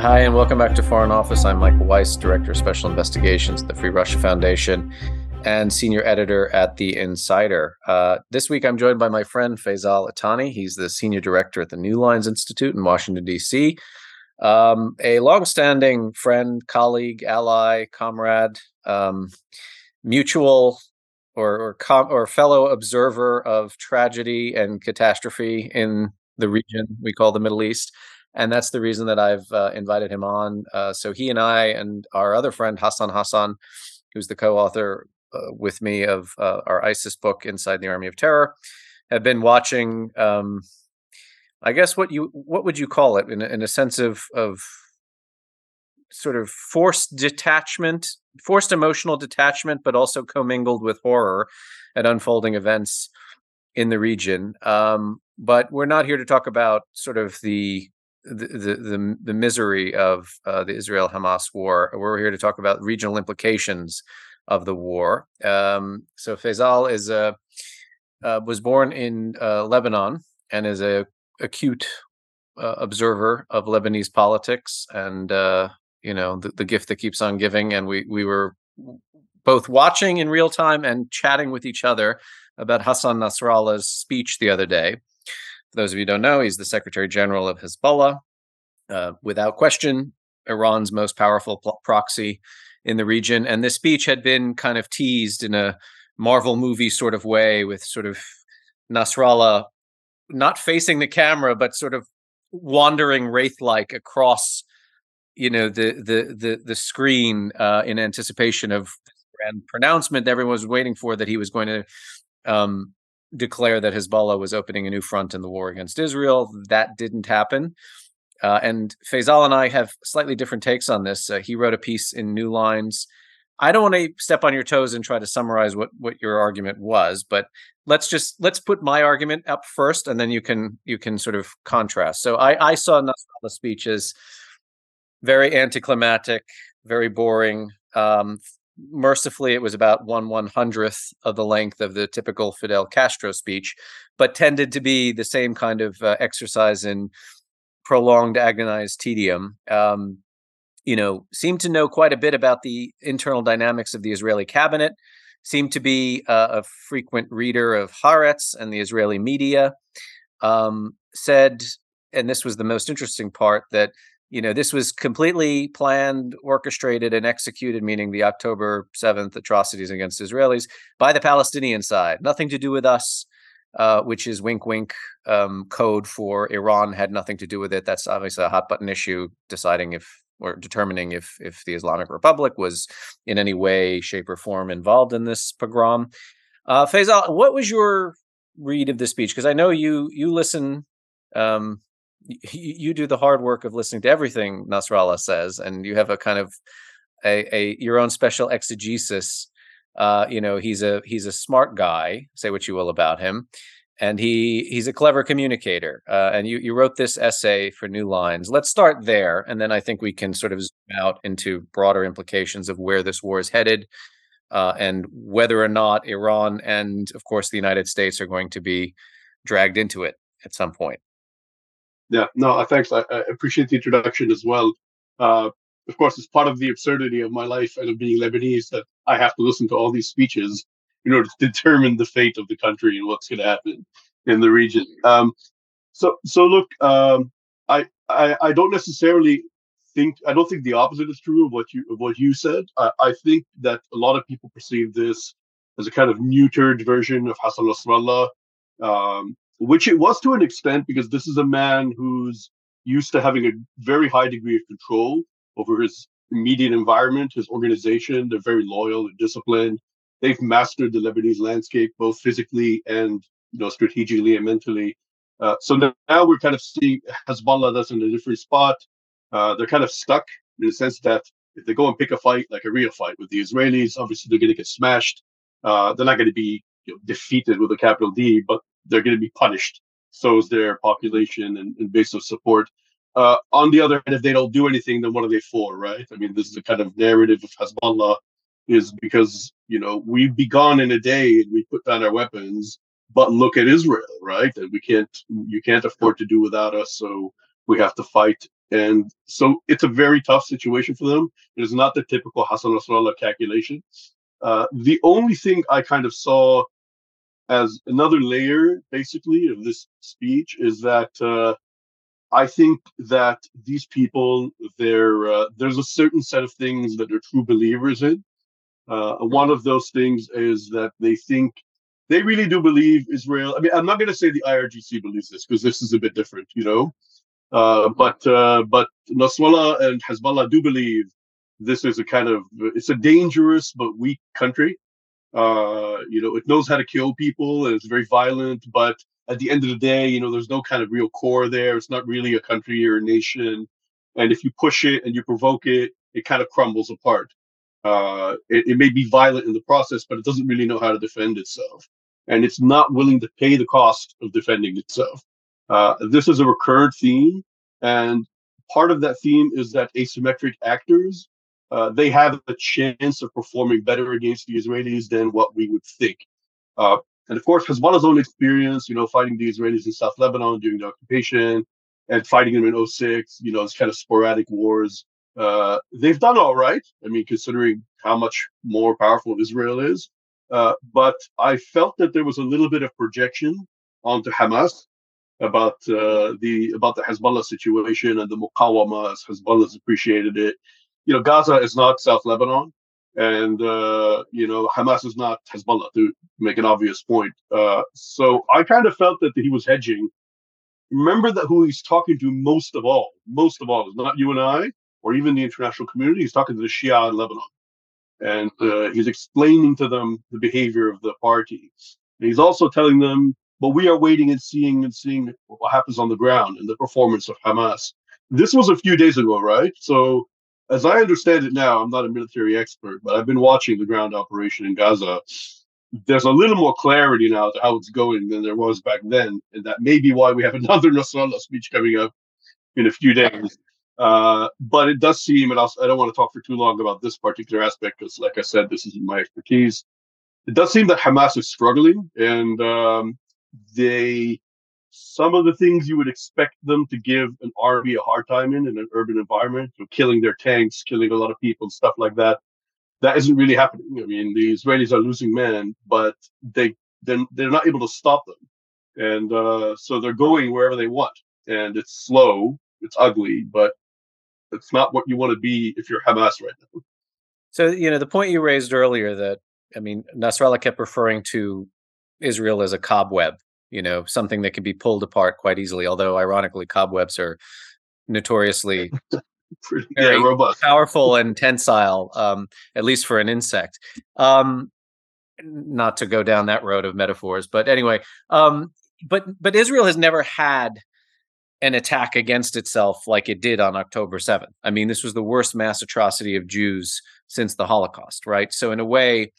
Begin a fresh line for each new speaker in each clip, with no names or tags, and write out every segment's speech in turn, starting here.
Hi, and welcome back to Foreign Office. I'm Michael Weiss, Director of Special Investigations at the Free Russia Foundation and Senior Editor at The Insider. Uh, this week, I'm joined by my friend Faysal Itani. He's the Senior Director at the New Lines Institute in Washington, D.C., um, a longstanding friend, colleague, ally, comrade, um, mutual or or, com- or fellow observer of tragedy and catastrophe in the region we call the Middle East and that's the reason that I've uh, invited him on. Uh, so he and I and our other friend Hassan Hassan, who's the co-author uh, with me of uh, our ISIS book, Inside the Army of Terror, have been watching. Um, I guess what you what would you call it in a, in a sense of of sort of forced detachment, forced emotional detachment, but also commingled with horror at unfolding events in the region. Um, but we're not here to talk about sort of the the the the, misery of uh, the Israel Hamas war. We're here to talk about regional implications of the war. Um, so Faysal is a uh, was born in uh, Lebanon and is a acute uh, observer of Lebanese politics and uh, you know the, the gift that keeps on giving. And we we were both watching in real time and chatting with each other about Hassan Nasrallah's speech the other day. For those of you who don't know, he's the Secretary General of Hezbollah. Uh, without question, Iran's most powerful pl- proxy in the region. And this speech had been kind of teased in a Marvel movie sort of way, with sort of Nasrallah not facing the camera, but sort of wandering wraith-like across, you know, the the the the screen uh, in anticipation of grand pronouncement everyone was waiting for that he was going to um, declare that Hezbollah was opening a new front in the war against Israel. That didn't happen. Uh, and Faysal and I have slightly different takes on this. Uh, he wrote a piece in New Lines. I don't want to step on your toes and try to summarize what what your argument was, but let's just let's put my argument up first, and then you can you can sort of contrast. So I I saw Nasrallah's speech as very anticlimactic, very boring. Um, mercifully it was about one one hundredth of the length of the typical Fidel Castro speech, but tended to be the same kind of uh, exercise in prolonged agonized tedium. Um, you know, seemed to know quite a bit about the internal dynamics of the Israeli cabinet. Seemed to be a frequent reader of Haaretz and the Israeli media. Um, said, and this was the most interesting part, that you know, this was completely planned, orchestrated, and executed, meaning the October 7th atrocities against Israelis by the Palestinian side. Nothing to do with us, uh, which is wink, wink um, code for Iran had nothing to do with it. That's obviously a hot button issue, deciding if or determining if if the Islamic Republic was in any way, shape, or form involved in this pogrom. Uh, Faysal, what was your read of the speech? Because I know you you listen um, you do the hard work of listening to everything Nasrallah says, and you have a kind of a, a your own special exegesis. Uh, you know, he's a he's a smart guy. Say what you will about him, and he he's a clever communicator. Uh, and you you wrote this essay for New Lines. Let's start there, and then I think we can sort of zoom out into broader implications of where this war is headed, uh, and whether or not Iran and, of course, the United States are going to be dragged into it at some point.
Yeah, no, thanks. I, I appreciate the introduction as well. Uh, of course, it's part of the absurdity of my life and of being Lebanese that I have to listen to all these speeches in order to determine the fate of the country and what's going to happen in the region. Um, so, so look, um, I, I, I don't necessarily think I don't think the opposite is true of what you of what you said. I, I think that a lot of people perceive this as a kind of neutered version of Hassan Nasrallah, um, which it was to an extent because this is a man who's used to having a very high degree of control over his immediate environment, his organization. They're very loyal and disciplined. They've mastered the Lebanese landscape both physically and you know strategically and mentally. Uh, so now we're kind of seeing Hezbollah that's in a different spot. Uh, they're kind of stuck in the sense that if they go and pick a fight, like a real fight with the Israelis, obviously they're going to get smashed. Uh, they're not going to be you know, defeated with a capital D, but they're going to be punished. So is their population and, and base of support. Uh, on the other hand, if they don't do anything, then what are they for, right? I mean, this is the kind of narrative of Hezbollah is because you know we'd be gone in a day and we put down our weapons, but look at Israel, right? And we can't, you can't afford to do without us, so we have to fight. And so it's a very tough situation for them. It is not the typical Hassan Nasrallah calculation. Uh, the only thing I kind of saw as another layer, basically, of this speech is that uh, I think that these people, there, uh, there's a certain set of things that they're true believers in. Uh, one of those things is that they think they really do believe Israel. I mean, I'm not going to say the IRGC believes this because this is a bit different, you know. Uh, but uh, but Nasrallah and Hezbollah do believe this is a kind of it's a dangerous but weak country. Uh, you know, it knows how to kill people and it's very violent, but at the end of the day, you know, there's no kind of real core there. It's not really a country or a nation. And if you push it and you provoke it, it kind of crumbles apart. Uh, it, it, may be violent in the process, but it doesn't really know how to defend itself. And it's not willing to pay the cost of defending itself. Uh, this is a recurrent theme. And part of that theme is that asymmetric actors, uh, they have a chance of performing better against the Israelis than what we would think. Uh, and of course, Hezbollah's own experience, you know, fighting the Israelis in South Lebanon during the occupation and fighting them in 06, you know, it's kind of sporadic wars. Uh, they've done all right. I mean, considering how much more powerful Israel is. Uh, but I felt that there was a little bit of projection onto Hamas about uh, the about the Hezbollah situation and the Muqawama as Hezbollah's appreciated it. You know, Gaza is not South Lebanon and uh, you know Hamas is not Hezbollah to make an obvious point. Uh, so I kind of felt that he was hedging. Remember that who he's talking to most of all, most of all, is not you and I or even the international community. He's talking to the Shia in Lebanon, and uh, he's explaining to them the behavior of the party. And he's also telling them, but we are waiting and seeing and seeing what happens on the ground and the performance of Hamas. This was a few days ago, right? So as I understand it now, I'm not a military expert, but I've been watching the ground operation in Gaza. There's a little more clarity now to how it's going than there was back then, and that may be why we have another Nasrallah speech coming up in a few days. Uh, but it does seem, and I'll, I do not want to talk for too long about this particular aspect because, like I said, this isn't my expertise. It does seem that Hamas is struggling, and um, they some of the things you would expect them to give an army a hard time in in an urban environment, killing their tanks, killing a lot of people, stuff like that. That isn't really happening. I mean, the Israelis are losing men, but they then they're not able to stop them, and uh, so they're going wherever they want. And it's slow, it's ugly, but it's not what you want to be if you're Hamas right now.
So you know the point you raised earlier that I mean Nasrallah kept referring to Israel as a cobweb you know, something that can be pulled apart quite easily. Although, ironically, cobwebs are notoriously
Pretty, very yeah, robust.
powerful and tensile, um, at least for an insect. Um, not to go down that road of metaphors, but anyway, um, but but Israel has never had an attack against itself like it did on October 7th. I mean, this was the worst mass atrocity of Jews since the Holocaust, right? So in a way,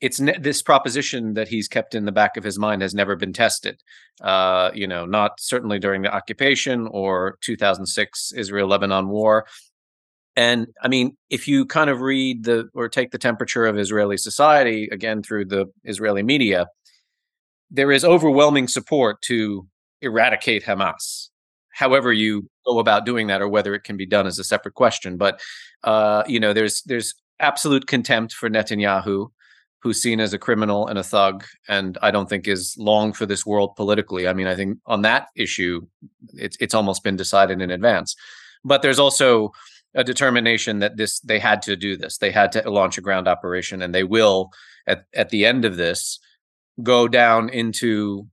it's ne- this proposition that he's kept in the back of his mind has never been tested. Uh, you know, not certainly during the occupation or 2006 Israel Lebanon war. And I mean, if you kind of read the or take the temperature of Israeli society again through the Israeli media, there is overwhelming support to eradicate Hamas. However, you go about doing that, or whether it can be done, is a separate question. But uh, you know, there's there's absolute contempt for Netanyahu who's seen as a criminal and a thug, and I don't think is long for this world politically. I mean, I think on that issue, it's it's almost been decided in advance. But there's also a determination that this they had to do this. They had to launch a ground operation, and they will at at the end of this go down into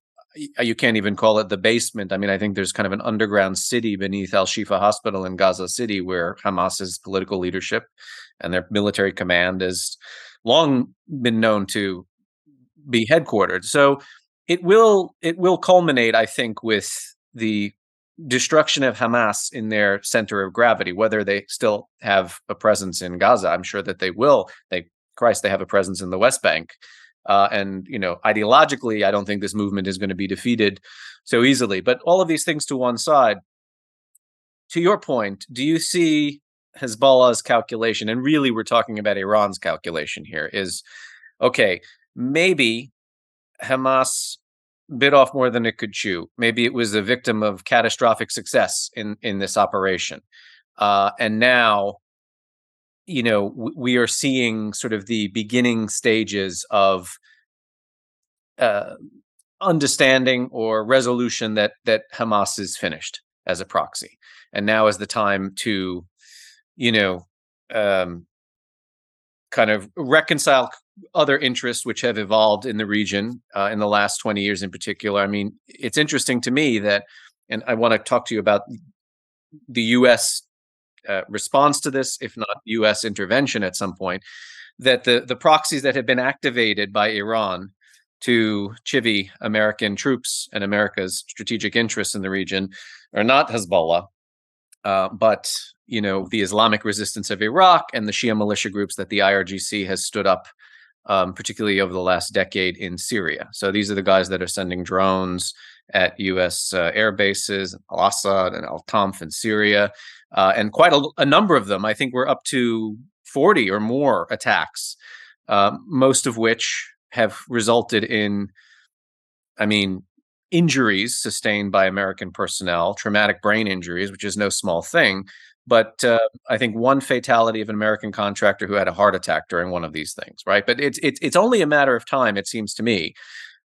uh, you can't even call it the basement. I mean, I think there's kind of an underground city beneath Al Shifa Hospital in Gaza City where Hamas's political leadership and their military command has long been known to be headquartered. So it will it will culminate, I think, with the destruction of Hamas in their center of gravity, whether they still have a presence in Gaza. I'm sure that they will. They Christ, they have a presence in the West Bank. Uh, and you know, ideologically, I don't think this movement is going to be defeated so easily. But all of these things to one side. To your point, do you see Hezbollah's calculation, and really we're talking about Iran's calculation here, is okay, maybe Hamas bit off more than it could chew. Maybe it was a victim of catastrophic success in in this operation, uh, and now, you know, w- we are seeing sort of the beginning stages of uh, understanding or resolution that that Hamas is finished as a proxy, and now is the time to, you know. Um, kind of reconcile other interests which have evolved in the region uh, in the last 20 years in particular. I mean, it's interesting to me that, and I want to talk to you about the U.S. Uh, response to this, if not U.S. intervention at some point, that the, the proxies that have been activated by Iran to chivvy American troops and America's strategic interests in the region are not Hezbollah, uh, but you know the Islamic resistance of Iraq and the Shia militia groups that the IRGC has stood up um, particularly over the last decade in Syria. So these are the guys that are sending drones at U.S. Uh, air bases, Al Assad and Al Tanf in Syria, uh, and quite a, a, number of them. I think we're up to 40 or more attacks, uh, most of which have resulted in, I mean, injuries sustained by American personnel, traumatic brain injuries, which is no small thing, but uh, I think one fatality of an American contractor who had a heart attack during one of these things, right? But it's it's it's only a matter of time, it seems to me,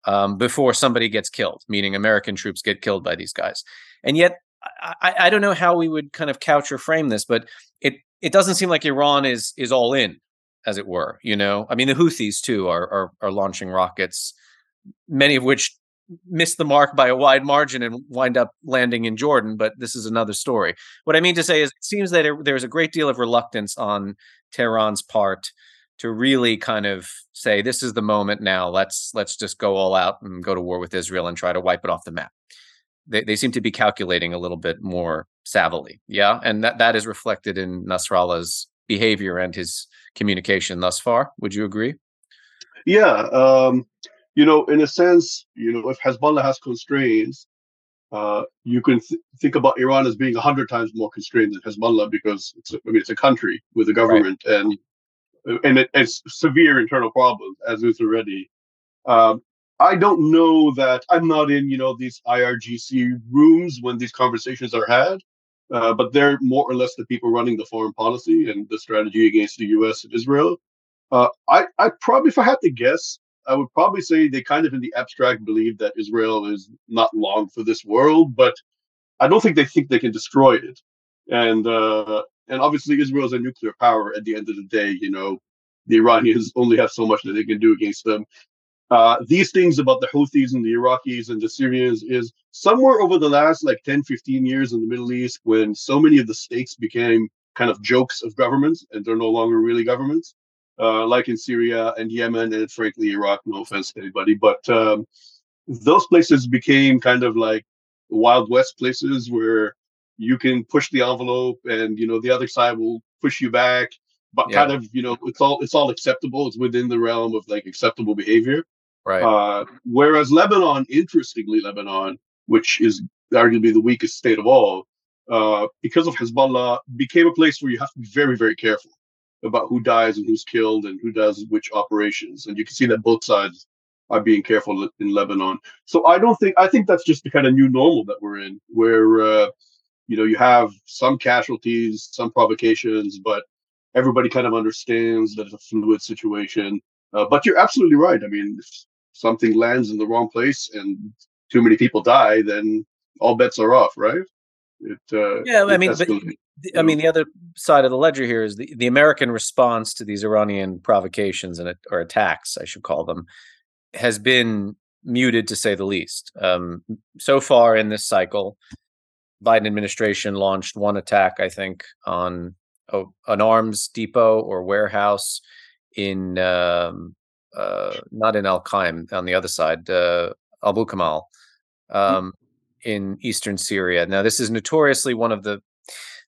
um, before somebody gets killed, meaning American troops get killed by these guys. And yet, I, I don't know how we would kind of couch or frame this, but it it doesn't seem like Iran is is all in, as it were. You know, I mean, the Houthis too are are, are launching rockets, many of which miss the mark by a wide margin and wind up landing in Jordan, but this is another story. What I mean to say is, it seems that it, there's a great deal of reluctance on Tehran's part to really kind of say, "This is the moment now. Let's let's just go all out and go to war with Israel and try to wipe it off the map." They they seem to be calculating a little bit more savvily, yeah, and that that is reflected in Nasrallah's behavior and his communication thus far. Would you agree?
Yeah. Um you know, in a sense, you know, if Hezbollah has constraints, uh, you can th- think about Iran as being a hundred times more constrained than Hezbollah because it's, a, I mean, it's a country with a government right. and and it, it's severe internal problems as is already. Um, I don't know that I'm not in, you know, these IRGC rooms when these conversations are had, uh, but they're more or less the people running the foreign policy and the strategy against the U.S. and Israel. Uh, I, I probably, if I had to guess, I would probably say they kind of in the abstract believe that Israel is not long for this world, but I don't think they think they can destroy it. And uh, and obviously Israel is a nuclear power at the end of the day. You know, the Iranians only have so much that they can do against them. Uh, these things about the Houthis and the Iraqis and the Syrians is somewhere over the last like 10, 15 years in the Middle East when so many of the states became kind of jokes of governments and they're no longer really governments uh, like in Syria and Yemen and frankly Iraq. No offense to anybody, but um, those places became kind of like Wild West places where you can push the envelope and you know the other side will push you back, but yeah. kind of you know it's all it's all acceptable. It's within the realm of like acceptable behavior.
Right.
Uh, whereas Lebanon, interestingly, Lebanon, which is arguably the weakest state of all, uh, because of Hezbollah, became a place where you have to be very, very careful about who dies and who's killed and who does which operations. And you can see that both sides are being careful in Lebanon. So I don't think I think that's just the kind of new normal that we're in, where uh, you know you have some casualties, some provocations, but everybody kind of understands that it's a fluid situation. Uh, but you're absolutely right. I mean, if something lands in the wrong place and too many people die, then all bets are off, right?
It, uh, yeah, I mean, but, I mean, the other side of the ledger here is the, the American response to these Iranian provocations and or attacks, I should call them, has been muted to say the least. Um, so far in this cycle, Biden administration launched one attack, I think, on a, an arms depot or warehouse in um, uh, not in Al Qaim on the other side, uh, Abu Kamal, hmm. um, in eastern Syria. Now, this is notoriously one of the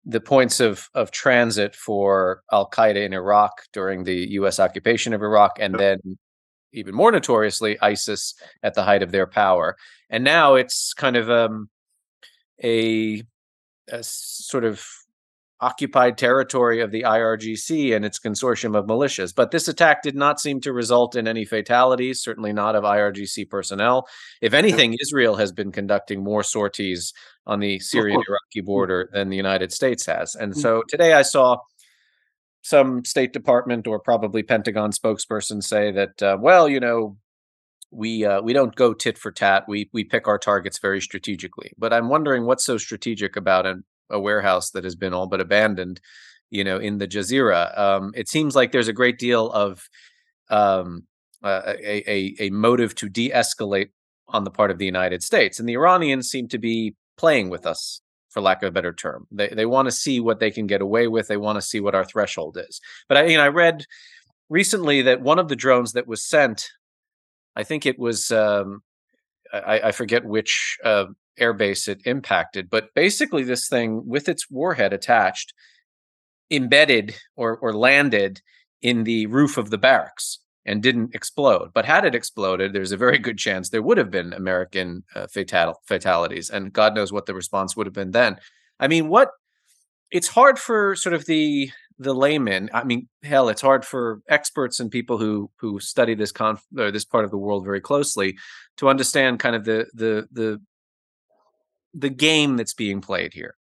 the points of of transit for Al Qaeda in Iraq during the U.S. occupation of Iraq, and then even more notoriously ISIS at the height of their power. And now it's kind of um, a, a sort of occupied territory of the IRGC and its consortium of militias. But this attack did not seem to result in any fatalities, certainly not of IRGC personnel. If anything, Israel has been conducting more sorties on the Syrian Iraqi border than the United States has. And mm. so today I saw some State Department or probably Pentagon spokesperson say that, uh, well, you know, we uh, we don't go tit for tat. We we pick our targets very strategically. But I'm wondering what's so strategic about an a warehouse that has been all but abandoned, you know, in the Jazeera. Um, it seems like there's a great deal of um, uh, a, a, a motive to de-escalate on the part of the United States, and the Iranians seem to be playing with us, for lack of a better term. They they want to see what they can get away with. They want to see what our threshold is. But I, you know, I read recently that one of the drones that was sent, I think it was. Um, I, I, forget which uh, airbase it impacted. But basically, this thing with its warhead attached, embedded or, or landed in the roof of the barracks and didn't explode. But had it exploded, there's a very good chance there would have been American uh, fatal- fatalities, and God knows what the response would have been then. I mean, what? It's hard for sort of the the layman. I mean, hell, it's hard for experts and people who who study this conf- or this part of the world very closely to understand kind of the the the the game that's being played here.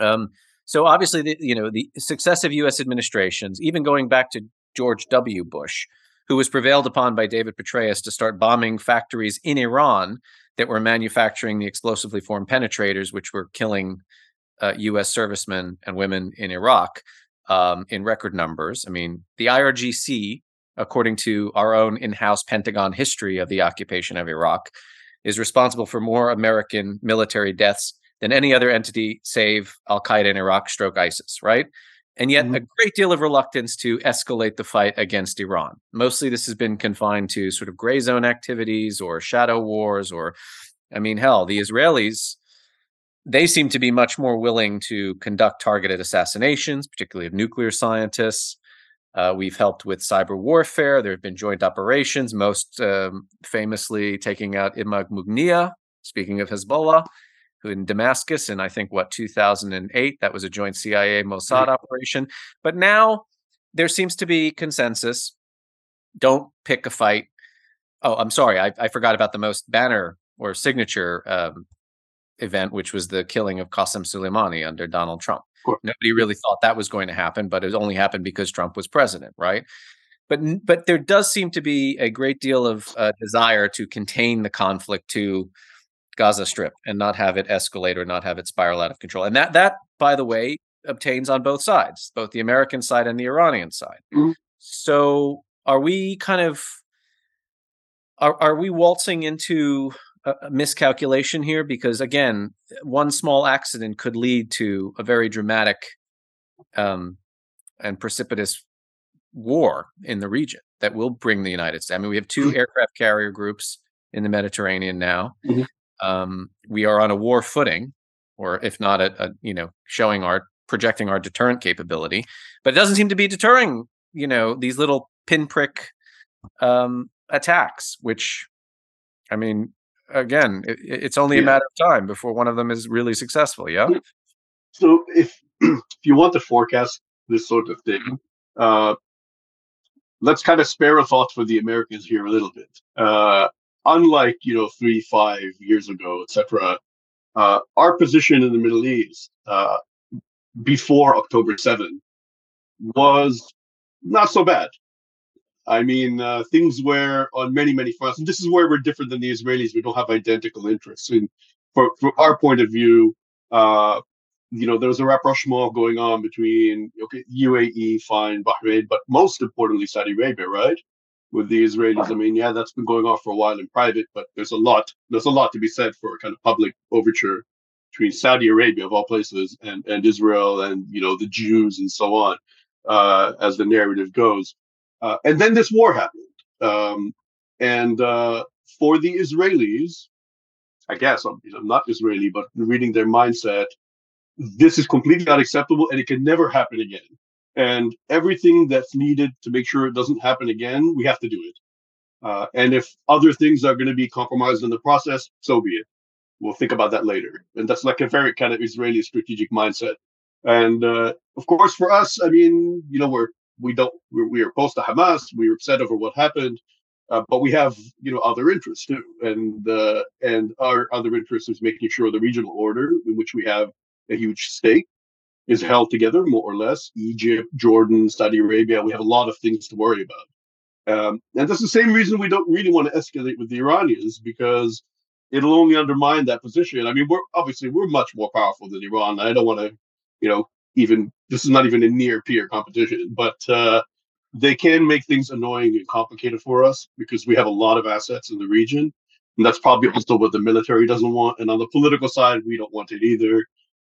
Um, so obviously, the, you know, the successive U.S. administrations, even going back to George W. Bush, who was prevailed upon by David Petraeus to start bombing factories in Iran that were manufacturing the explosively formed penetrators, which were killing uh, U.S. servicemen and women in Iraq um, in record numbers. I mean, the IRGC, according to our own in-house Pentagon history of the occupation of Iraq, is responsible for more American military deaths than any other entity save Al Qaeda in Iraq stroke ISIS, right? And yet, mm-hmm. a great deal of reluctance to escalate the fight against Iran. Mostly, this has been confined to sort of gray zone activities or shadow wars, or, I mean, hell, the Israelis, they seem to be much more willing to conduct targeted assassinations, particularly of nuclear scientists. Uh, we've helped with cyber warfare. There have been joint operations, most um, famously taking out Imad Mughniyeh, speaking of Hezbollah, who in Damascus in, I think, what, 2008. That was a joint CIA Mossad right. operation. But now there seems to be consensus. Don't pick a fight. Oh, I'm sorry. I, I forgot about the most banner or signature um, event, which was the killing of Qasem Soleimani under Donald Trump. Nobody really thought that was going to happen, but it only happened because Trump was president, right? But but there does seem to be a great deal of uh, desire to contain the conflict to Gaza Strip and not have it escalate or not have it spiral out of control. And that that, by the way, obtains on both sides, both the American side and the Iranian side. Mm-hmm. So are we kind of are are we waltzing into a miscalculation here because again one small accident could lead to a very dramatic um, and precipitous war in the region that will bring the united states i mean we have 2 mm-hmm. aircraft carrier groups in the mediterranean now mm-hmm. um, we are on a war footing or if not a, a, you know showing our projecting our deterrent capability but it doesn't seem to be deterring you know these little pinprick um, attacks which i mean again, it, it's only yeah. a matter of time before one of them is really successful. Yeah.
So if if you want to forecast this sort of thing, mm-hmm. uh, let's kind of spare a thought for the Americans here a little bit. Uh, unlike you know three, five years ago, etc., uh, our position in the Middle East uh, before October 7 was not so bad. I mean, uh, things were on many, many fronts. And this is where we're different than the Israelis. We don't have identical interests. And for, from our point of view, uh, you know, there's a rapprochement going on between okay, UAE, fine, Bahrain, but most importantly, Saudi Arabia, right? With the Israelis. I mean, yeah, that's been going on for a while in private, but there's a lot, there's a lot to be said for a kind of public overture between Saudi Arabia, of all places, and, and Israel and, you know, the Jews and so on, uh, as the narrative goes. Uh, and then this war happened. Um, and uh, for the Israelis, I guess I'm, I'm not Israeli, but reading their mindset, this is completely unacceptable and it can never happen again. And everything that's needed to make sure it doesn't happen again, we have to do it. Uh, and if other things are going to be compromised in the process, so be it. We'll think about that later. And that's like a very kind of Israeli strategic mindset. And uh, of course, for us, I mean, you know, we're we don't we're, we are opposed to Hamas. We are upset over what happened. Uh, but we have, you know, other interests too, and uh, and our other interest is making sure the regional order, in which we have a huge stake, is held together more or less. Egypt, Jordan, Saudi Arabia, we have a lot of things to worry about, um, and that's the same reason we don't really want to escalate with the Iranians because it'll only undermine that position. I mean, we're obviously we're much more powerful than Iran. I don't want to, you know, even this is not even a near peer competition, but uh, they can make things annoying and complicated for us because we have a lot of assets in the region. And that's probably also what the military doesn't want. And on the political side, we don't want it either.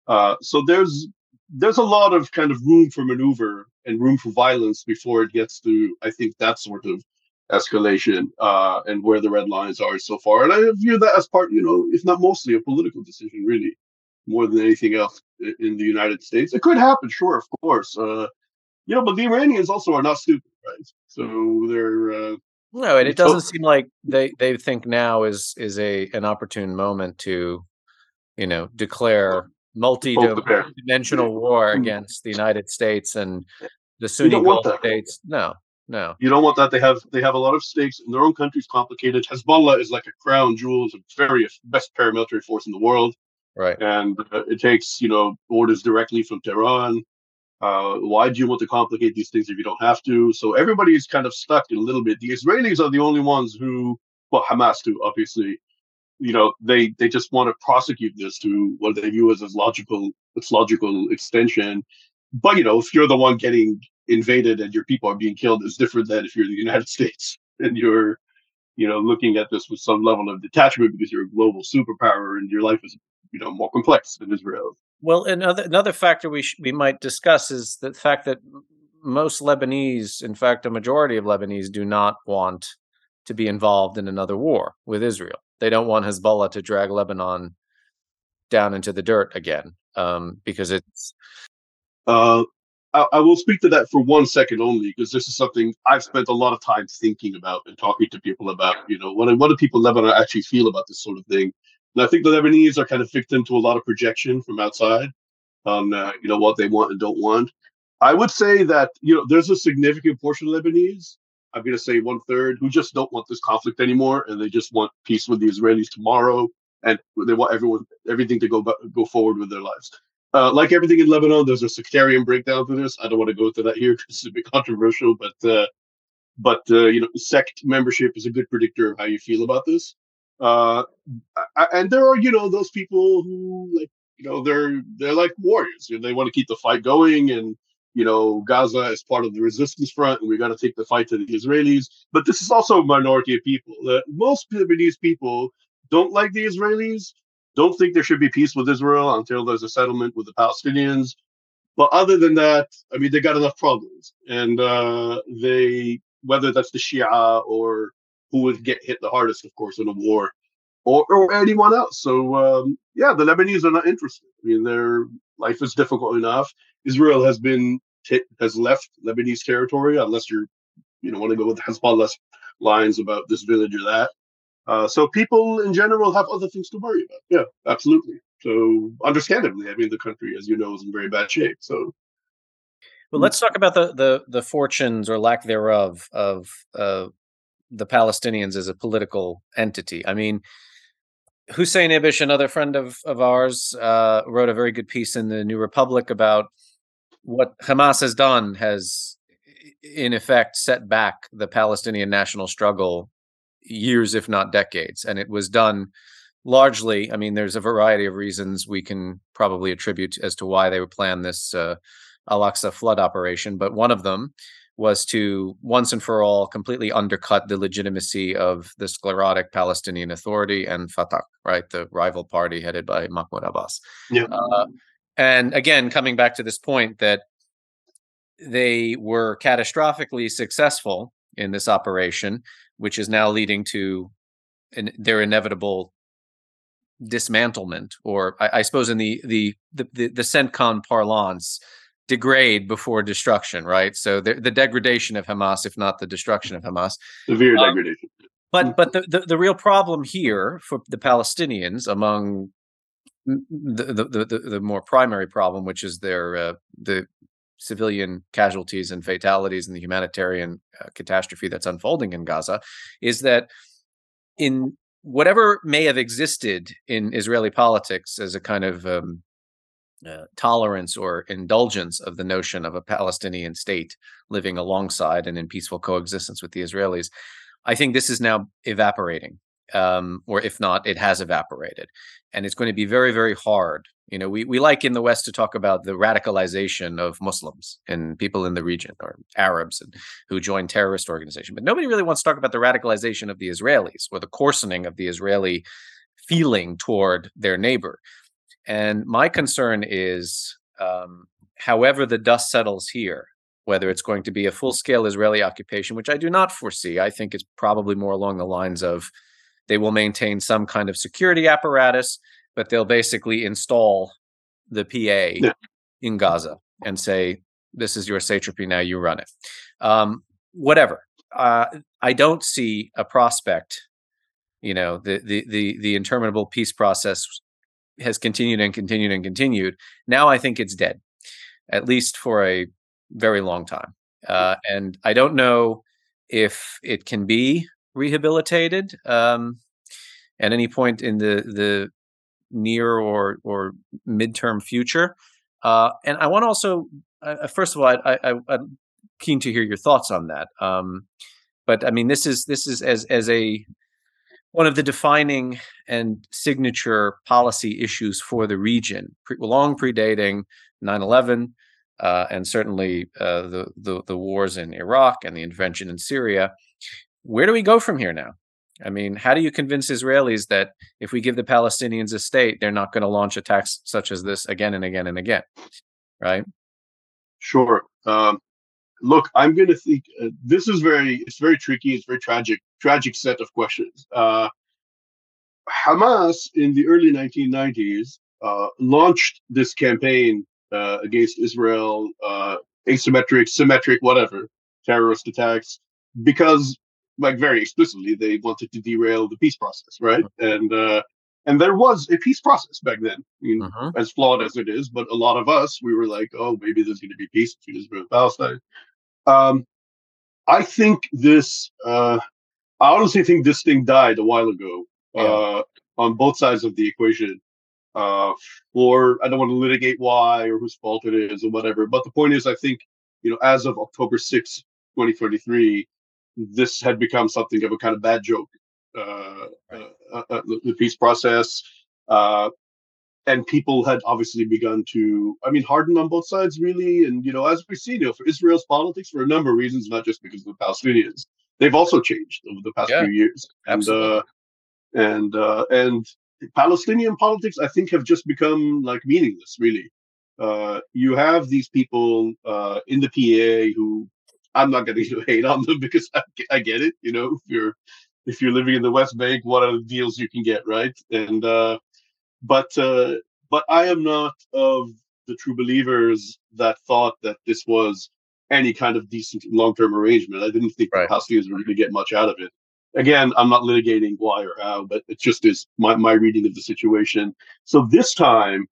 Uh, so there's there's a lot of kind of room for maneuver and room for violence before it gets to, I think, that sort of escalation uh, and where the red lines are so far. And I view that as part, you know, if not mostly a political decision, really, more than anything else in the United States. It could happen, sure, of course. Uh, you know, but the Iranians also are not stupid, right? So they're uh,
no, and it doesn't seem like they they think now is is a an opportune moment to, you know, declare multi-dimensional war mm. against the United States and the Sunni Gulf states. No, no,
you don't want that. They have they have a lot of stakes, and their own country's complicated. Hezbollah is like a crown jewel, it's a very best paramilitary force in the world,
right?
And uh, it takes you know orders directly from Tehran. Uh, why do you want to complicate these things if you don't have to? So everybody's kind of stuck in a little bit. The Israelis are the only ones who, well, Hamas too, obviously. You know, they they just want to prosecute this to what they view as its logical its logical extension. But you know, if you're the one getting invaded and your people are being killed, it's different than if you're the United States and you're, you know, looking at this with some level of detachment because you're a global superpower and your life is, you know, more complex than Israel.
Well, another another factor we sh- we might discuss is the fact that most Lebanese, in fact, a majority of Lebanese, do not want to be involved in another war with Israel. They don't want Hezbollah to drag Lebanon down into the dirt again, um, because it's.
Uh, I, I will speak to that for one second only, because this is something I've spent a lot of time thinking about and talking to people about. You know, what what do people in Lebanon actually feel about this sort of thing? And I think the Lebanese are kind of victim to a lot of projection from outside on uh, you know what they want and don't want. I would say that you know there's a significant portion of Lebanese. I'm going to say one third who just don't want this conflict anymore, and they just want peace with the Israelis tomorrow, and they want everyone everything to go go forward with their lives. Uh, like everything in Lebanon, there's a sectarian breakdown to this. I don't want to go into that here because it's a bit controversial, but uh, but uh, you know, sect membership is a good predictor of how you feel about this. Uh, and there are, you know, those people who like, you know, they're they're like warriors. You know, they want to keep the fight going, and you know, Gaza is part of the resistance front, and we got to take the fight to the Israelis. But this is also a minority of people. Uh, most Lebanese people don't like the Israelis, don't think there should be peace with Israel until there's a settlement with the Palestinians. But other than that, I mean, they got enough problems, and uh, they whether that's the Shia or who would get hit the hardest, of course, in a war, or, or anyone else. So um, yeah, the Lebanese are not interested. I mean, their life is difficult enough. Israel has been t- has left Lebanese territory, unless you're you know want to go with Hezbollah's lines about this village or that. Uh, so people in general have other things to worry about. Yeah, absolutely. So understandably, I mean, the country, as you know, is in very bad shape. So.
Well, let's talk about the, the the fortunes or lack thereof of uh, the Palestinians as a political entity. I mean, Hussein Ibish, another friend of of ours, uh, wrote a very good piece in the New Republic about what Hamas has done has, in effect, set back the Palestinian national struggle years, if not decades, and it was done largely, I mean, there's a variety of reasons we can probably attribute as to why they would plan this uh, Al-Aqsa flood operation, but one of them was to once and for all completely undercut the legitimacy of the sclerotic Palestinian Authority and Fatah, right, the rival party headed by Mahmoud Abbas.
Yeah. Uh,
and again, coming back to this point that they were catastrophically successful in this operation, which is now leading to an, their inevitable dismantlement, or I, I suppose in the the the the, the CENTCOM parlance, degrade before destruction, right? So the, the degradation of Hamas, if not the destruction of Hamas,
severe um, degradation.
But but the, the, the real problem here for the Palestinians, among the the, the, the more primary problem, which is their uh, the civilian casualties and fatalities and the humanitarian uh, catastrophe that's unfolding in Gaza, is that in whatever may have existed in Israeli politics as a kind of um, uh, tolerance or indulgence of the notion of a Palestinian state living alongside and in peaceful coexistence with the Israelis. I think this is now evaporating, um, or if not, it has evaporated, and it's going to be very, very hard. You know, we we like in the West to talk about the radicalization of Muslims and people in the region or Arabs and who join terrorist organizations, but nobody really wants to talk about the radicalization of the Israelis or the coarsening of the Israeli feeling toward their neighbor. And my concern is, um, however, the dust settles here, whether it's going to be a full scale Israeli occupation, which I do not foresee. I think it's probably more along the lines of they will maintain some kind of security apparatus, but they'll basically install the PA yeah. in Gaza and say, this is your satrapy now, you run it. Um, whatever. Uh, I don't see a prospect you know the the the the interminable peace process has continued and continued and continued. Now I think it's dead, at least for a very long time. Uh, and I don't know if it can be rehabilitated um, at any point in the the near or or midterm future. Uh, and I want to also, uh, first of all, I, I, I'm keen to hear your thoughts on that. Um, but I mean, this is this is as as a one of the defining and signature policy issues for the region, pre- long predating 9 11, uh, and certainly uh, the, the, the wars in Iraq and the intervention in Syria. Where do we go from here now? I mean, how do you convince Israelis that if we give the Palestinians a state, they're not going to launch attacks such as this again and again and again? Right?
Sure. Um, look, I'm going to think uh, this is very, it's very tricky. It's very tragic, tragic set of questions. Uh, Hamas in the early 1990s uh, launched this campaign uh, against Israel, uh, asymmetric, symmetric, whatever, terrorist attacks, because, like, very explicitly, they wanted to derail the peace process, right? And uh, and there was a peace process back then, I mean, uh-huh. as flawed as it is. But a lot of us, we were like, oh, maybe there's going to be peace between Israel and Palestine. Um, I think this. Uh, I honestly think this thing died a while ago. Yeah. Uh, on both sides of the equation. Uh, or I don't want to litigate why or whose fault it is or whatever. But the point is, I think you know, as of October 6, 2023, this had become something of a kind of bad joke. Uh, uh, uh, uh the peace process, uh, and people had obviously begun to, I mean, harden on both sides, really. And you know, as we see, you know, for Israel's politics, for a number of reasons, not just because of the Palestinians, they've also changed over the past yeah, few years.
Absolutely.
And uh, and and Palestinian politics, I think, have just become like meaningless. Really, uh, you have these people uh, in the PA who I'm not going to hate on them because I, I, get it. You know, if you're if you're living in the West Bank, what are the deals you can get, right? And uh, but uh, but I am not of the true believers that thought that this was any kind of decent long-term arrangement. I didn't think right. the Palestinians were going to get much out of it. Again, I'm not litigating why or how, but it just is my, my reading of the situation. So this time,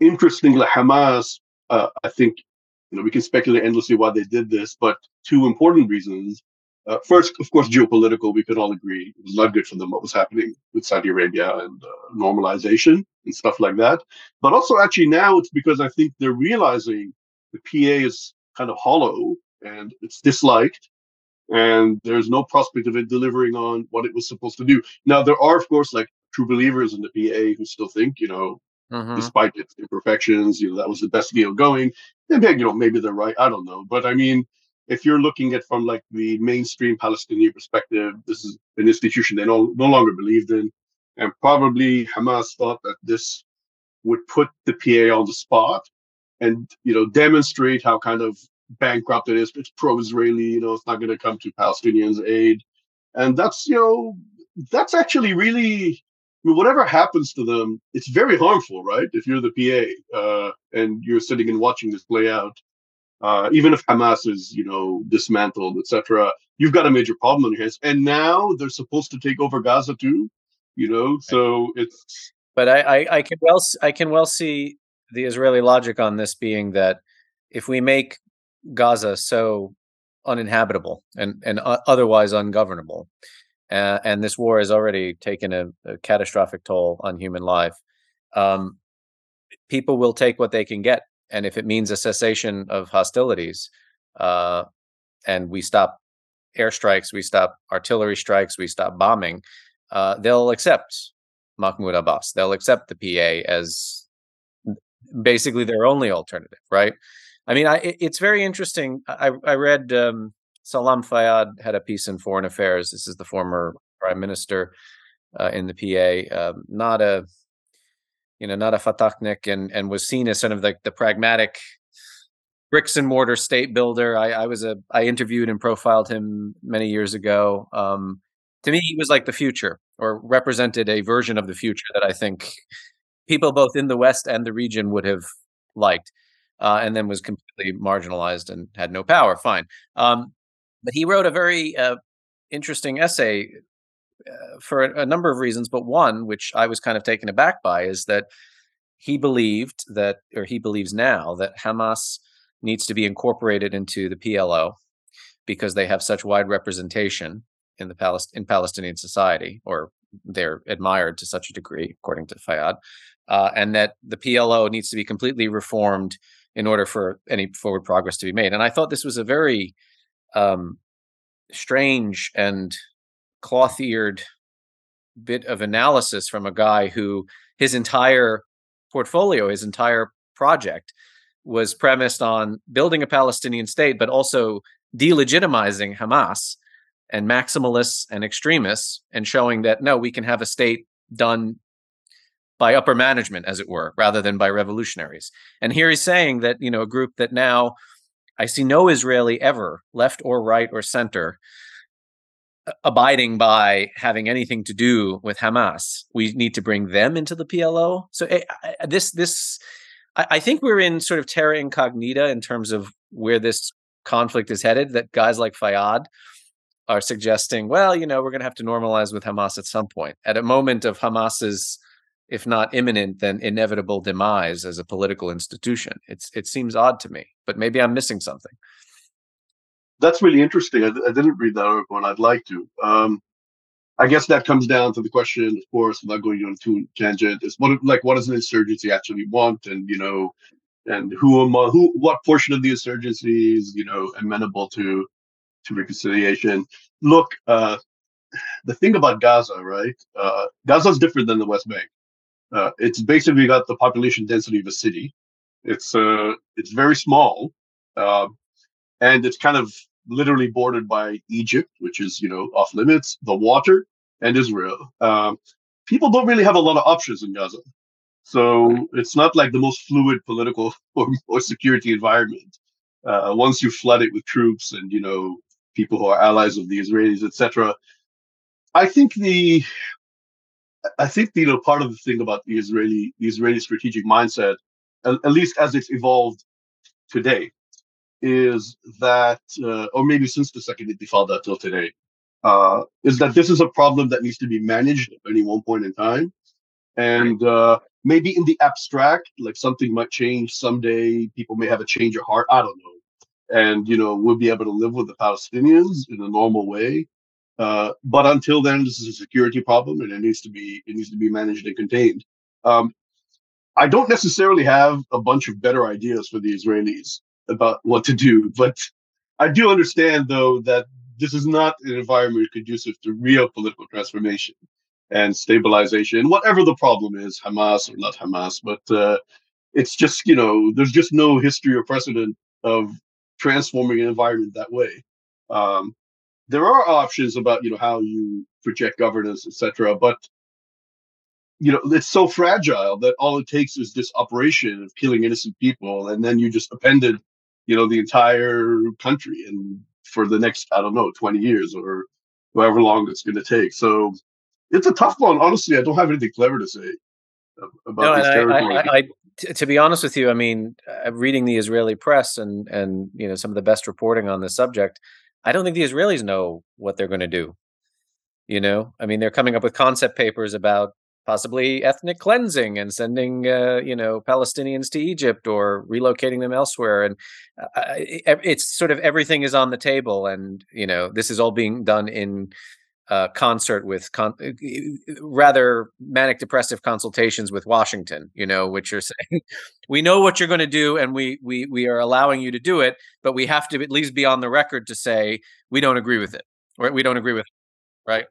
interestingly, Hamas, uh, I think, you know, we can speculate endlessly why they did this, but two important reasons. Uh, first, of course, geopolitical, we could all agree it was not good for them what was happening with Saudi Arabia and uh, normalization and stuff like that. But also, actually, now it's because I think they're realizing the PA is kind of hollow and it's disliked, and there's no prospect of it delivering on what it was supposed to do. Now, there are, of course, like true believers in the PA who still think, you know,
Mhm.
despite its imperfections, you know, that was the best deal going. And then, you know, maybe they're right. I don't know. But I mean, if you're looking at from like the mainstream Palestinian perspective, this is an institution they no, no longer believed in. And probably Hamas thought that this would put the PA on the spot and, you know, demonstrate how kind of bankrupt it is. It's pro-Israeli, you know, it's not going to come to Palestinians' aid. And that's, you know, that's actually really I mean, whatever happens to them, it's very harmful, right? If you're the PA uh, and you're sitting and watching this play out, uh, even if Hamas is, you know, dismantled, etc., you've got a major problem on your hands. And now they're supposed to take over Gaza too, you know. So it's.
But I, I, I can well, I can well see the Israeli logic on this being that if we make Gaza so uninhabitable and and otherwise ungovernable, uh, and this war has already taken a, a catastrophic toll on human life, um, people will take what they can get, and if it means a cessation of hostilities, uh, and we stop airstrikes, we stop artillery strikes, we stop bombing, uh, they'll accept Mahmoud Abbas. They'll accept the PA as basically their only alternative, right? I mean, I, it's very interesting. I, I read um, Salam Fayyad had a piece in Foreign Affairs. This is the former prime minister uh, in the PA, um, not a you know not a Fatahnik, and and was seen as sort of like the pragmatic bricks and mortar state builder. I, I was a I interviewed and profiled him many years ago. Um, to me, he was like the future, or represented a version of the future that I think people both in the West and the region would have liked, uh, and then was completely marginalized and had no power. Fine, um, but he wrote a very uh, interesting essay for a, a number of reasons, but one which I was kind of taken aback by is that he believed that, or he believes now that Hamas needs to be incorporated into the PLO because they have such wide representation in the Palest- in Palestinian society, or they're admired to such a degree, according to Fayyad, uh, and that the PLO needs to be completely reformed in order for any forward progress to be made. And I thought this was a very um, strange and cloth-eared bit of analysis from a guy who his entire portfolio, his entire project was premised on building a Palestinian state, but also delegitimizing Hamas and maximalists and extremists and showing that no, we can have a state done by upper management, as it were, rather than by revolutionaries. And here he's saying that, you know, a group that now I see no Israeli ever, left or right or center, abiding by having anything to do with Hamas. We need to bring them into the PLO. So eh, this this I, I think we're in sort of terra incognita in terms of where this conflict is headed. That guys like Fayyad are suggesting, well, you know, we're going to have to normalize with Hamas at some point. At a moment of Hamas's, if not imminent, then inevitable demise as a political institution. It's it seems odd to me, but maybe I'm missing something.
That's really interesting. I, I didn't read that article, and I'd like to. Um, I guess that comes down to the question, of course, without going on too tangent, is what like what does an insurgency actually want, and you know, and who am who what portion of the insurgency is you know amenable to to reconciliation. Look, uh, the thing about Gaza, right? Uh, Gaza's different than the West Bank. Uh, it's basically got the population density of a city. It's uh, it's very small, uh, and it's kind of literally bordered by Egypt, which is you know off limits, the water, and Israel. Um, people don't really have a lot of options in Gaza, so it's not like the most fluid political or, or security environment. Uh, once you flood it with troops and you know people who are allies of the Israelis, etc. I think the I think you know part of the thing about the Israeli the Israeli strategic mindset, at, at least as it's evolved today, is that uh, or maybe since the second Intifada till today, uh, is that this is a problem that needs to be managed at any one point in time, and uh, maybe in the abstract, like something might change someday. People may have a change of heart. I don't know, and you know we'll be able to live with the Palestinians in a normal way. Uh, but until then, this is a security problem, and it needs to be it needs to be managed and contained. Um, I don't necessarily have a bunch of better ideas for the Israelis about what to do, but I do understand though that this is not an environment conducive to real political transformation. and stabilization, whatever the problem is, Hamas or not Hamas. But uh, it's just, you know, there's just no history or precedent of transforming an environment that way. Um, there are options about, you know, how you project governance, etc. But you know, it's so fragile that all it takes is this operation of killing innocent people, and then you just appended, you know, the entire country and for the next, I don't know, 20 years or however long it's going to take. So it's a tough one. Honestly, I don't have anything clever to say about no, this territory. I, I, I,
to be honest with you, I mean, uh, reading the Israeli press and and you know some of the best reporting on this subject, I don't think the Israelis know what they're going to do. You know, I mean, they're coming up with concept papers about possibly ethnic cleansing and sending uh, you know Palestinians to Egypt or relocating them elsewhere. And uh, it's sort of everything is on the table and you know this is all being done in uh, concert with con- uh, rather manic depressive consultations with Washington you know which are saying we know what you're going to do and we we we are allowing you to do it but we have to at least be on the record to say we don't agree with it or we don't agree with it right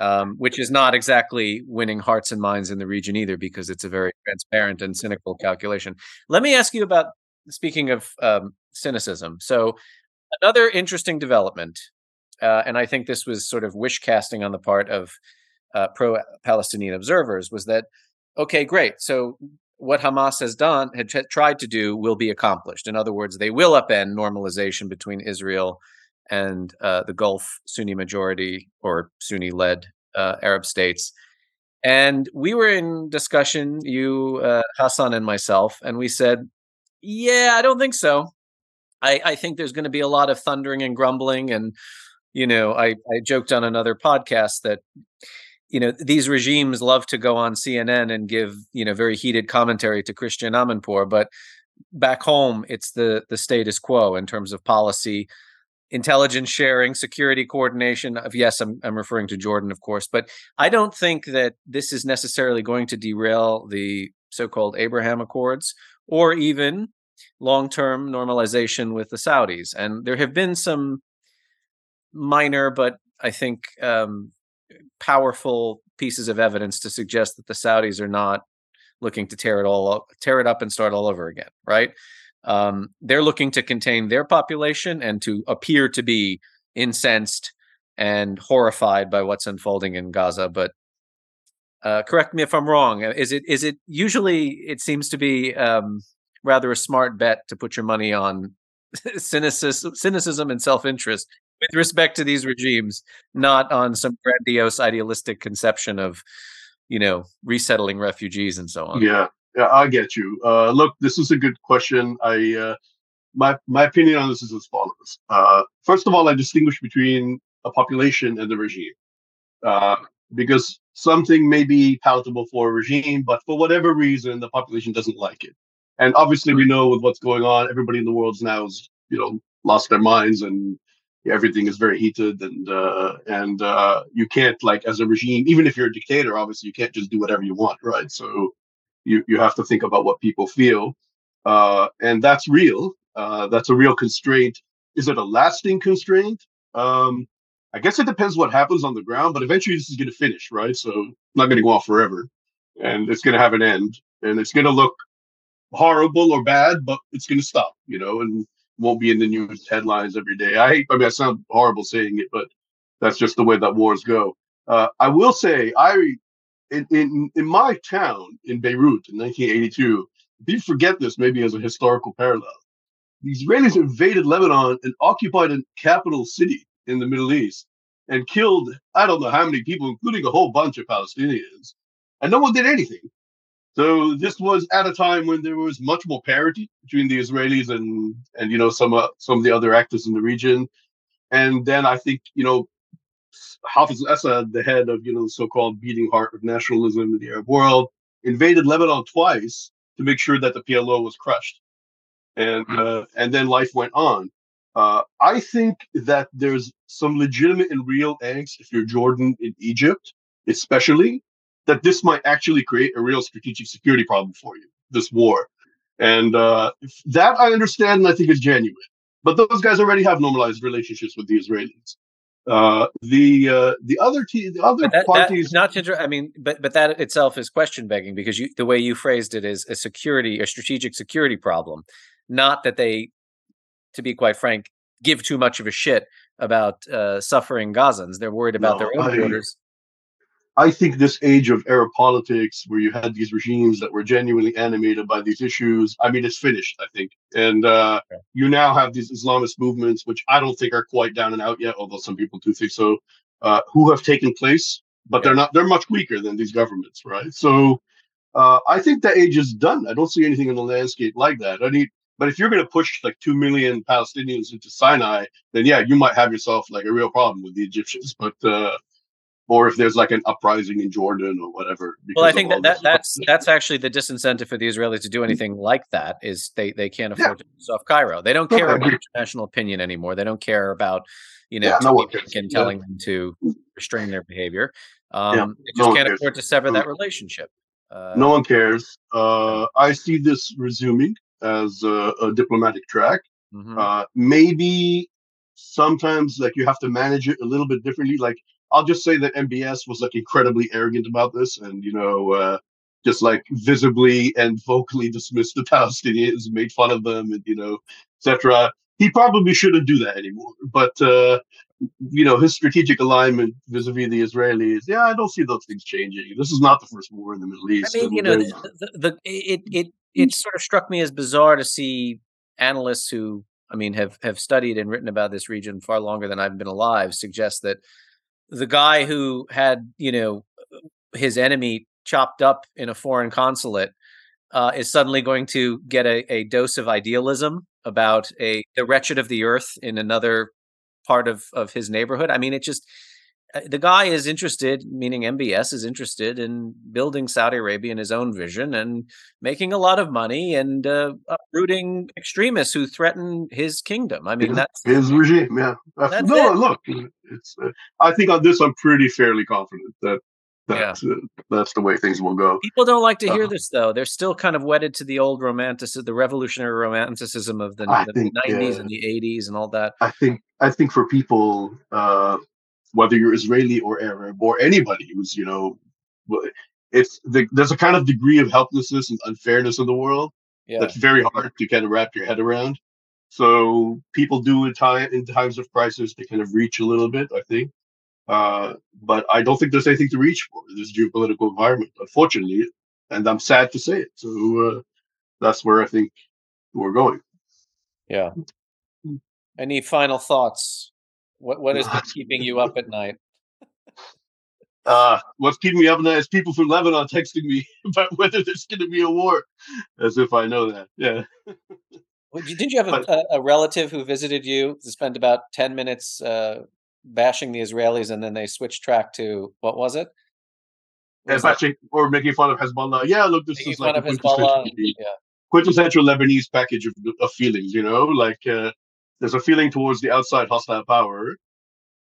um, which is not exactly winning hearts and minds in the region either, because it's a very transparent and cynical calculation. Let me ask you about speaking of um, cynicism. So, another interesting development, uh, and I think this was sort of wish casting on the part of uh, pro Palestinian observers, was that okay, great. So, what Hamas has done, had tried to do, will be accomplished. In other words, they will upend normalization between Israel and uh, the Gulf Sunni majority or Sunni led uh, Arab states. And we were in discussion, you, uh, Hassan, and myself, and we said, yeah, I don't think so. I, I think there's going to be a lot of thundering and grumbling. And, you know, I, I joked on another podcast that, you know, these regimes love to go on CNN and give, you know, very heated commentary to Christiane Amanpour, but back home, it's the the status quo in terms of policy, intelligence sharing, security coordination. Of yes, I'm I'm referring to Jordan, of course, but I don't think that this is necessarily going to derail the so-called Abraham Accords or even long-term normalization with the Saudis. And there have been some minor, but I think um, powerful pieces of evidence to suggest that the Saudis are not looking to tear it all up, tear it up and start all over again, right? Um, they're looking to contain their population and to appear to be incensed and horrified by what's unfolding in Gaza. But uh, correct me if I'm wrong. Uh, is it is it usually it seems to be um, rather a smart bet to put your money on cynicism, cynicism and self interest with respect to these regimes, not on some grandiose idealistic conception of you know resettling refugees and so on.
Yeah, yeah, I get you. Uh, look, this is a good question. I uh, my my opinion on this is as follows. Uh, first of all, I distinguish between a population and the regime, uh, because something may be palatable for a regime, but for whatever reason, the population doesn't like it. And obviously, we know with what's going on, everybody in the world now is you know lost their minds and everything is very heated and uh, and uh, you can't like as a regime even if you're a dictator obviously you can't just do whatever you want right so you you have to think about what people feel, uh, and that's real. Uh, that's a real constraint. Is it a lasting constraint? Um, I guess it depends what happens on the ground, but eventually this is going to finish, right? So it's not going to go on forever, and it's going to have an end, and it's going to look horrible or bad, but it's going to stop, you know, and won't be in the news headlines every day. I I mean, I sound horrible saying it, but that's just the way that wars go. Uh, I will say I in, in, in my town in Beirut in 1982, people forget this maybe as a historical parallel. The Israelis invaded Lebanon and occupied a capital city in the Middle East and killed, I don't know how many people, including a whole bunch of Palestinians. And no one did anything. So this was at a time when there was much more parity between the Israelis and and you know some uh, some of the other actors in the region. And then I think you know Hafiz Assad, the head of you know the so-called beating heart of nationalism in the Arab world, invaded Lebanon twice to make sure that the PLO was crushed, and hmm. uh, and then life went on. Uh, I think that there's some legitimate and real angst if you're Jordan in Egypt, especially that this might actually create a real strategic security problem for you. This war, and uh, that I understand and I think is genuine. But those guys already have normalized relationships with the Israelis. Uh, the uh, the other te- the other
that,
parties.
That, not to, I mean, but but that itself is question begging because you the way you phrased it is a security, a strategic security problem, not that they, to be quite frank, give too much of a shit about uh, suffering Gazans. They're worried about no, their own I, borders.
I think this age of Arab politics, where you had these regimes that were genuinely animated by these issues, I mean, it's finished. I think, and uh, okay. you now have these Islamist movements, which I don't think are quite down and out yet, although some people do think so, uh, who have taken place, but they're not. They're much weaker than these governments, right? So, uh, I think that age is done. I don't see anything in the landscape like that. I need but if you're going to push like 2 million Palestinians into Sinai, then yeah, you might have yourself like a real problem with the Egyptians. But, uh, or if there's like an uprising in Jordan or whatever.
Well, I think that, that that's that's actually the disincentive for the Israelis to do anything like that is they they can't afford yeah. to piss off Cairo. They don't care about international opinion anymore. They don't care about you know yeah, no and telling yeah. them to restrain their behavior. Um, yeah, they just no can't afford to sever that relationship.
Uh, no one cares. Uh, I see this resuming as a, a diplomatic track. Mm-hmm. Uh, maybe sometimes like you have to manage it a little bit differently. Like I'll just say that MBS was like incredibly arrogant about this, and you know, uh, just like visibly and vocally dismissed the Palestinians, made fun of them, and you know, etc. He probably shouldn't do that anymore. But uh, you know, his strategic alignment vis-a-vis the Israelis, yeah, I don't see those things changing. This is not the first war in the Middle East.
I mean, you know, the, the, the, it it it sort of struck me as bizarre to see analysts who, I mean, have have studied and written about this region far longer than I've been alive suggest that the guy who had, you know, his enemy chopped up in a foreign consulate uh, is suddenly going to get a, a dose of idealism about a the wretched of the earth in another part of of his neighborhood. I mean, it just the guy is interested, meaning MBS is interested in building Saudi Arabia in his own vision and making a lot of money and uh, uprooting extremists who threaten his kingdom. I mean, that's
his regime. Yeah. Uh, no, it. look, it's. Uh, I think on this, I'm pretty fairly confident that that's yeah. uh, that's the way things will go.
People don't like to hear uh, this though. They're still kind of wedded to the old romanticism, the revolutionary romanticism of the, the think, 90s yeah. and the 80s and all that.
I think I think for people uh, whether you're Israeli or Arab or anybody who's, you know, it's the, there's a kind of degree of helplessness and unfairness in the world yeah. that's very hard to kind of wrap your head around. So people do in time in times of crisis they kind of reach a little bit, I think. Uh, but I don't think there's anything to reach for in this geopolitical environment, unfortunately, and I'm sad to say it. So uh, that's where I think we're going.
Yeah. Any final thoughts what what is keeping you up at night?
Uh, what's keeping me up at night is people from Lebanon texting me about whether there's going to be a war, as if I know that. Yeah.
Did you have a, a, relative who visited you to spend about ten minutes uh, bashing the Israelis, and then they switched track to what was it?
Was bashing or making fun of Hezbollah. Yeah, look, this is like
a quintessential, yeah.
quintessential Lebanese package of, of feelings. You know, like uh, there's a feeling towards the outside hostile power,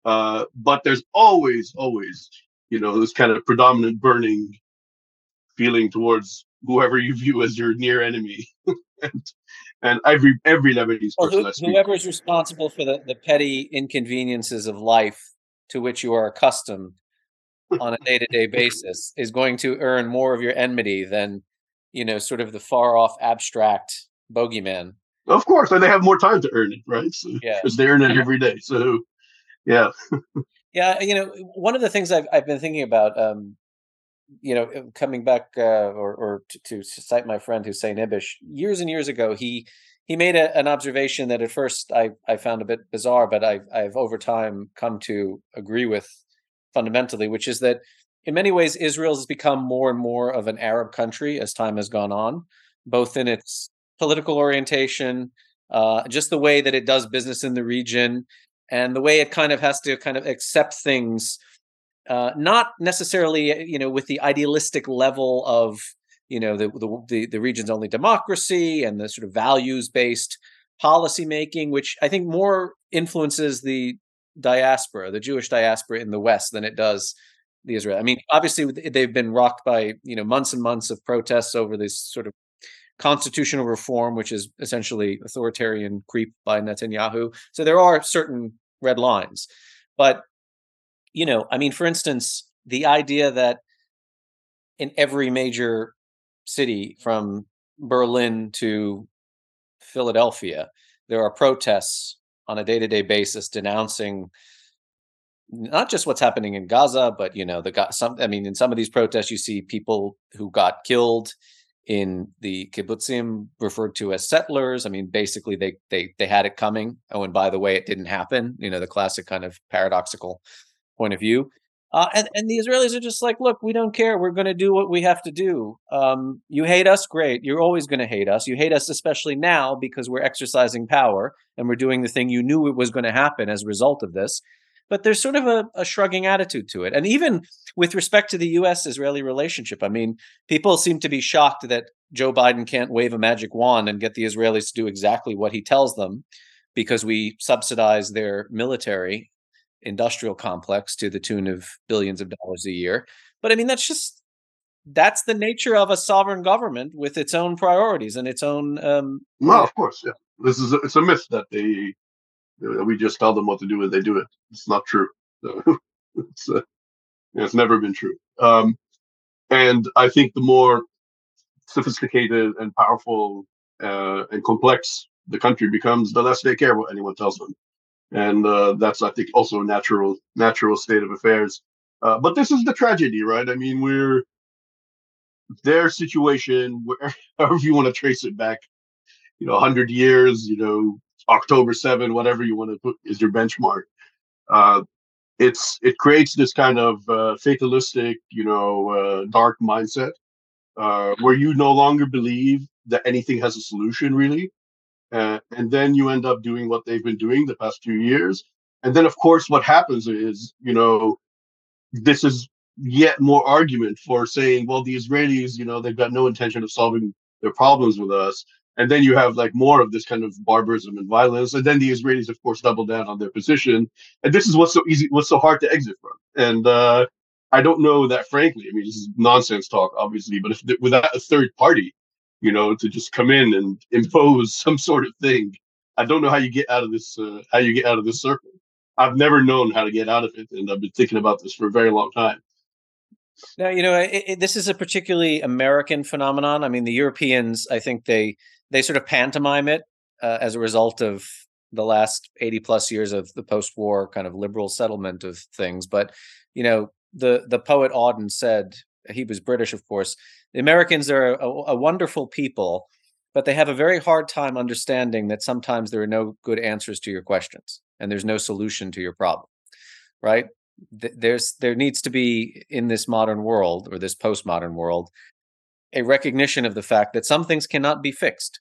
uh, but there's always, always, you know, this kind of predominant burning feeling towards whoever you view as your near enemy. and, and every every Lebanese
well, person. Who, whoever is responsible for the, the petty inconveniences of life to which you are accustomed on a day to day basis is going to earn more of your enmity than, you know, sort of the far off abstract bogeyman.
Of course, and they have more time to earn it, right? So, yeah, because they earn it every day. So, yeah,
yeah. You know, one of the things I've I've been thinking about, um, you know, uh, coming back uh, or or to, to, cite my friend Hussein Ibish, years and years ago, he he made a, an observation that at first I I found a bit bizarre, but I've I've over time come to agree with fundamentally, which is that in many ways Israel has become more and more of an Arab country as time has gone on, both in its political orientation, uh, just the way that it does business in the region, and the way it kind of has to kind of accept things, uh, not necessarily you know with the idealistic level of you know the, the the region's only democracy and the sort of values based policy making, which I think more influences the diaspora, the Jewish diaspora in the West, than it does the Israel. I mean, obviously they've been rocked by you know months and months of protests over this sort of constitutional reform, which is essentially authoritarian creep by Netanyahu. So there are certain red lines. But you know, I mean, for instance, the idea that in every major city from Berlin to Philadelphia, there are protests on a day-to-day basis denouncing not just what's happening in Gaza, but you know, the got some. I mean, in some of these protests, you see people who got killed in the kibbutzim referred to as settlers. I mean, basically, they they they had it coming. Oh, and by the way, it didn't happen. You know, the classic kind of paradoxical point of view. Uh, and, and the Israelis are just like, look, we don't care. We're going to do what we have to do. Um, you hate us, great. You're always going to hate us. You hate us especially now because we're exercising power and we're doing the thing you knew it was going to happen as a result of this but there's sort of a, a, shrugging attitude to it. And even with respect to the US Israeli relationship, I mean, people seem to be shocked that Joe Biden can't wave a magic wand and get the Israelis to do exactly what he tells them because we subsidize their military industrial complex to the tune of billions of dollars a year. But I mean, that's just that's the nature of a sovereign government with its own priorities and its own. Um,
no, of course, yeah. This is a, it's a myth that they we just tell them what to do and they do it. It's not true. It's uh, it's never been true. Um, and I think the more sophisticated and powerful uh, and complex the country becomes, the less they care what anyone tells them. And uh, that's, I think, also a natural natural state of affairs. Uh, but this is the tragedy, right? I mean, we're their situation, wherever you want to trace it back, you know, 100 years, you know, October 7, whatever you want to put is your benchmark. Uh, it's it creates this kind of uh, fatalistic, you know, uh, dark mindset uh, where you no longer believe that anything has a solution, really, and then you end up doing what they've been doing the past few years. And then, of course, what happens is, you know, this is yet more argument for saying, well, the Israelis, you know, they've got no intention of solving their problems with us and then you have like more of this kind of barbarism and violence. And then the israelis of course double down on their position. And this is what's so easy what's so hard to exit from. And uh, i don't know that frankly i mean this is nonsense talk obviously but if without a third party you know to just come in and impose some sort of thing i don't know how you get out of this uh, how you get out of this circle. I've never known how to get out of it and i've been thinking about this for a very long time.
Now, you know, it, it, this is a particularly American phenomenon. I mean, the Europeans, I think they they sort of pantomime it uh, as a result of the last 80 plus years of the post-war kind of liberal settlement of things. But you know the the poet auden said he was british of course the americans are a, a wonderful people but they have a very hard time understanding that sometimes there are no good answers to your questions and there's no solution to your problem right? There's there needs to be in this modern world or this postmodern world a recognition of the fact that some things cannot be fixed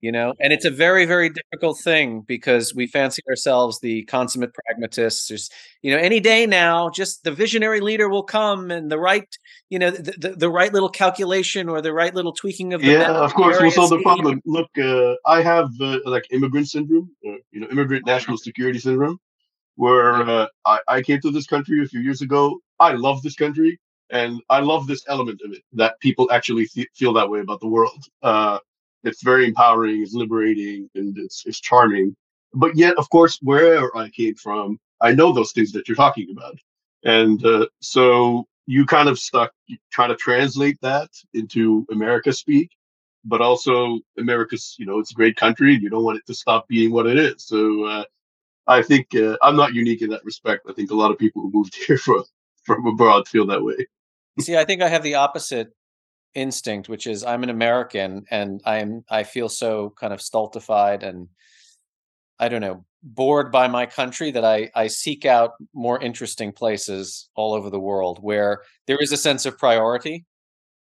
you know? And it's a very very difficult thing because we fancy ourselves the consummate pragmatists. There's you know any day now just the visionary leader will come and the right you know the, the, the right little calculation or the right little tweaking of the
yeah of course well so the problem. Look uh, i have uh, like immigrant syndrome uh, you know immigrant national security syndrome where uh, I, I came to this country a few years ago. I love this country and I love this element of it that people actually th- feel that way about the world. Uh, it's very empowering, it's liberating, and it's it's charming. But yet, of course, where I came from, I know those things that you're talking about, and uh, so you kind of stuck trying to translate that into America speak, but also America's, you know, it's a great country, and you don't want it to stop being what it is. So uh, I think uh, I'm not unique in that respect. I think a lot of people who moved here from from abroad feel that way.
See, I think I have the opposite instinct, which is I'm an American and I'm I feel so kind of stultified and I don't know, bored by my country that I I seek out more interesting places all over the world where there is a sense of priority.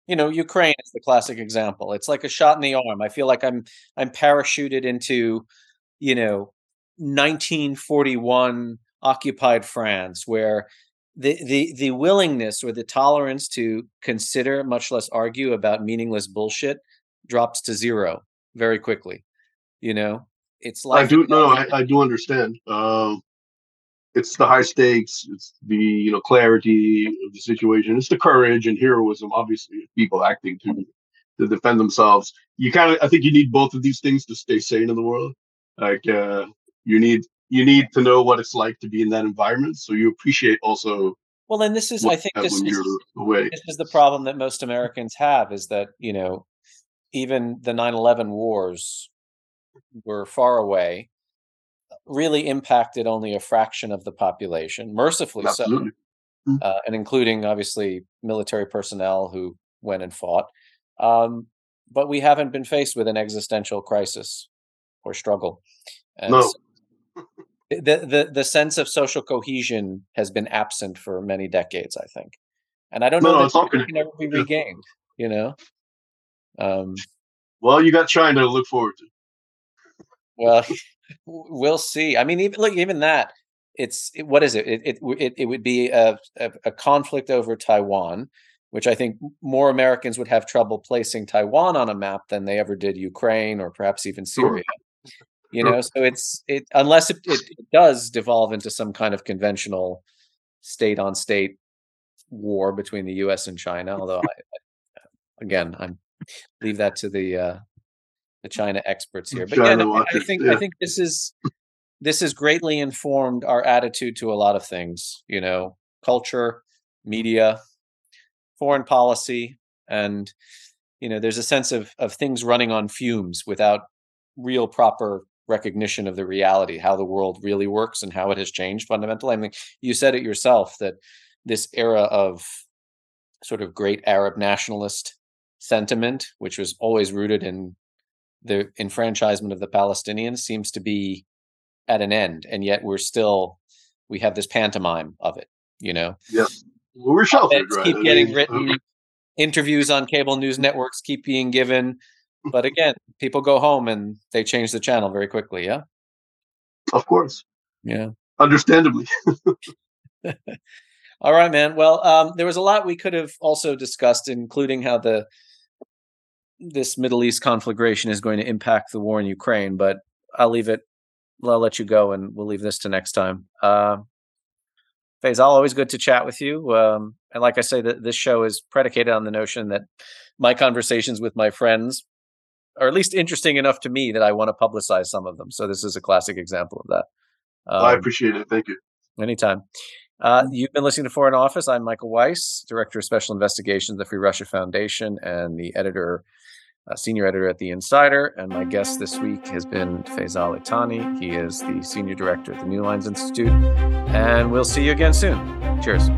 You know, Ukraine is the classic example. It's like a shot in the arm. I feel like I'm I'm parachuted into, you know, 1941 occupied France where the the the willingness or the tolerance to consider much less argue about meaningless bullshit drops to zero very quickly you know? It's like
i do no I, I do understand um it's the high stakes it's the you know clarity of the situation it's the courage and heroism obviously people acting to to defend themselves. You kind of i think you need both of these things to stay sane in the world like uh you need you need to know what it's like to be in that environment, so you appreciate also.
Well, and this is, I think, this is,
away.
this is the problem that most Americans have is that you know, even the 9/11 wars were far away, really impacted only a fraction of the population, mercifully
Absolutely.
so, uh, and including obviously military personnel who went and fought. Um, but we haven't been faced with an existential crisis or struggle. And
No.
so the, the the sense of social cohesion has been absent for many decades, I think, and I don't
No,
know
no,
that it can ever be regained. You know, um,
Well, you got China to look forward to.
well, we'll see. I mean, even look, even that, it's it, what is it? It it it, it would be a, a a conflict over Taiwan, which I think more Americans would have trouble placing Taiwan on a map than they ever did Ukraine or perhaps even
Sure.
You know, so it's it unless it, it, it does devolve into some kind of conventional state on state war between the U.S. and China. Although, I, I, again, I'm leave that to the uh, the China experts here. But yeah, no, I- I think
yeah.
I think this is this has greatly informed our attitude to a lot of things. You know, culture, media, foreign policy, and you know, there's a sense of of things running on fumes without real proper recognition of the reality, how the world really works and how it has changed fundamentally. I mean, you said it yourself that this era of sort of great Arab nationalist sentiment, which was always rooted in the enfranchisement of the Palestinians, seems to be at an end, and yet we're still we have this pantomime of it. You know,
Well, we're sheltered, right?
keep
I
getting
mean,
written, interviews on cable news networks keep being given, but again, people go home and they change the channel very quickly. Yeah,
Of course,
yeah.
understandably.
All right, man. Well, um, there was a lot we could have also discussed, including how the this Middle East conflagration is going to impact the war in Ukraine. But I'll leave it. I'll let you go, and we'll leave this to next time. Uh, Faysal, always good to chat with you. Um, and like I say, that this show is predicated on the notion that my conversations with my friends are at least interesting enough to me that I want to publicize some of them. So this is a classic example of that.
I
Um,
appreciate it. Thank you.
Anytime. Uh, you've been listening to Foreign Office. I'm Michael Weiss, Director of Special Investigations, at the Free Russia Foundation, and the editor, uh, senior editor at The Insider. And my guest this week has been Faysal Itani. He is the Senior Director at the New Lines Institute. And we'll see you again soon. Cheers.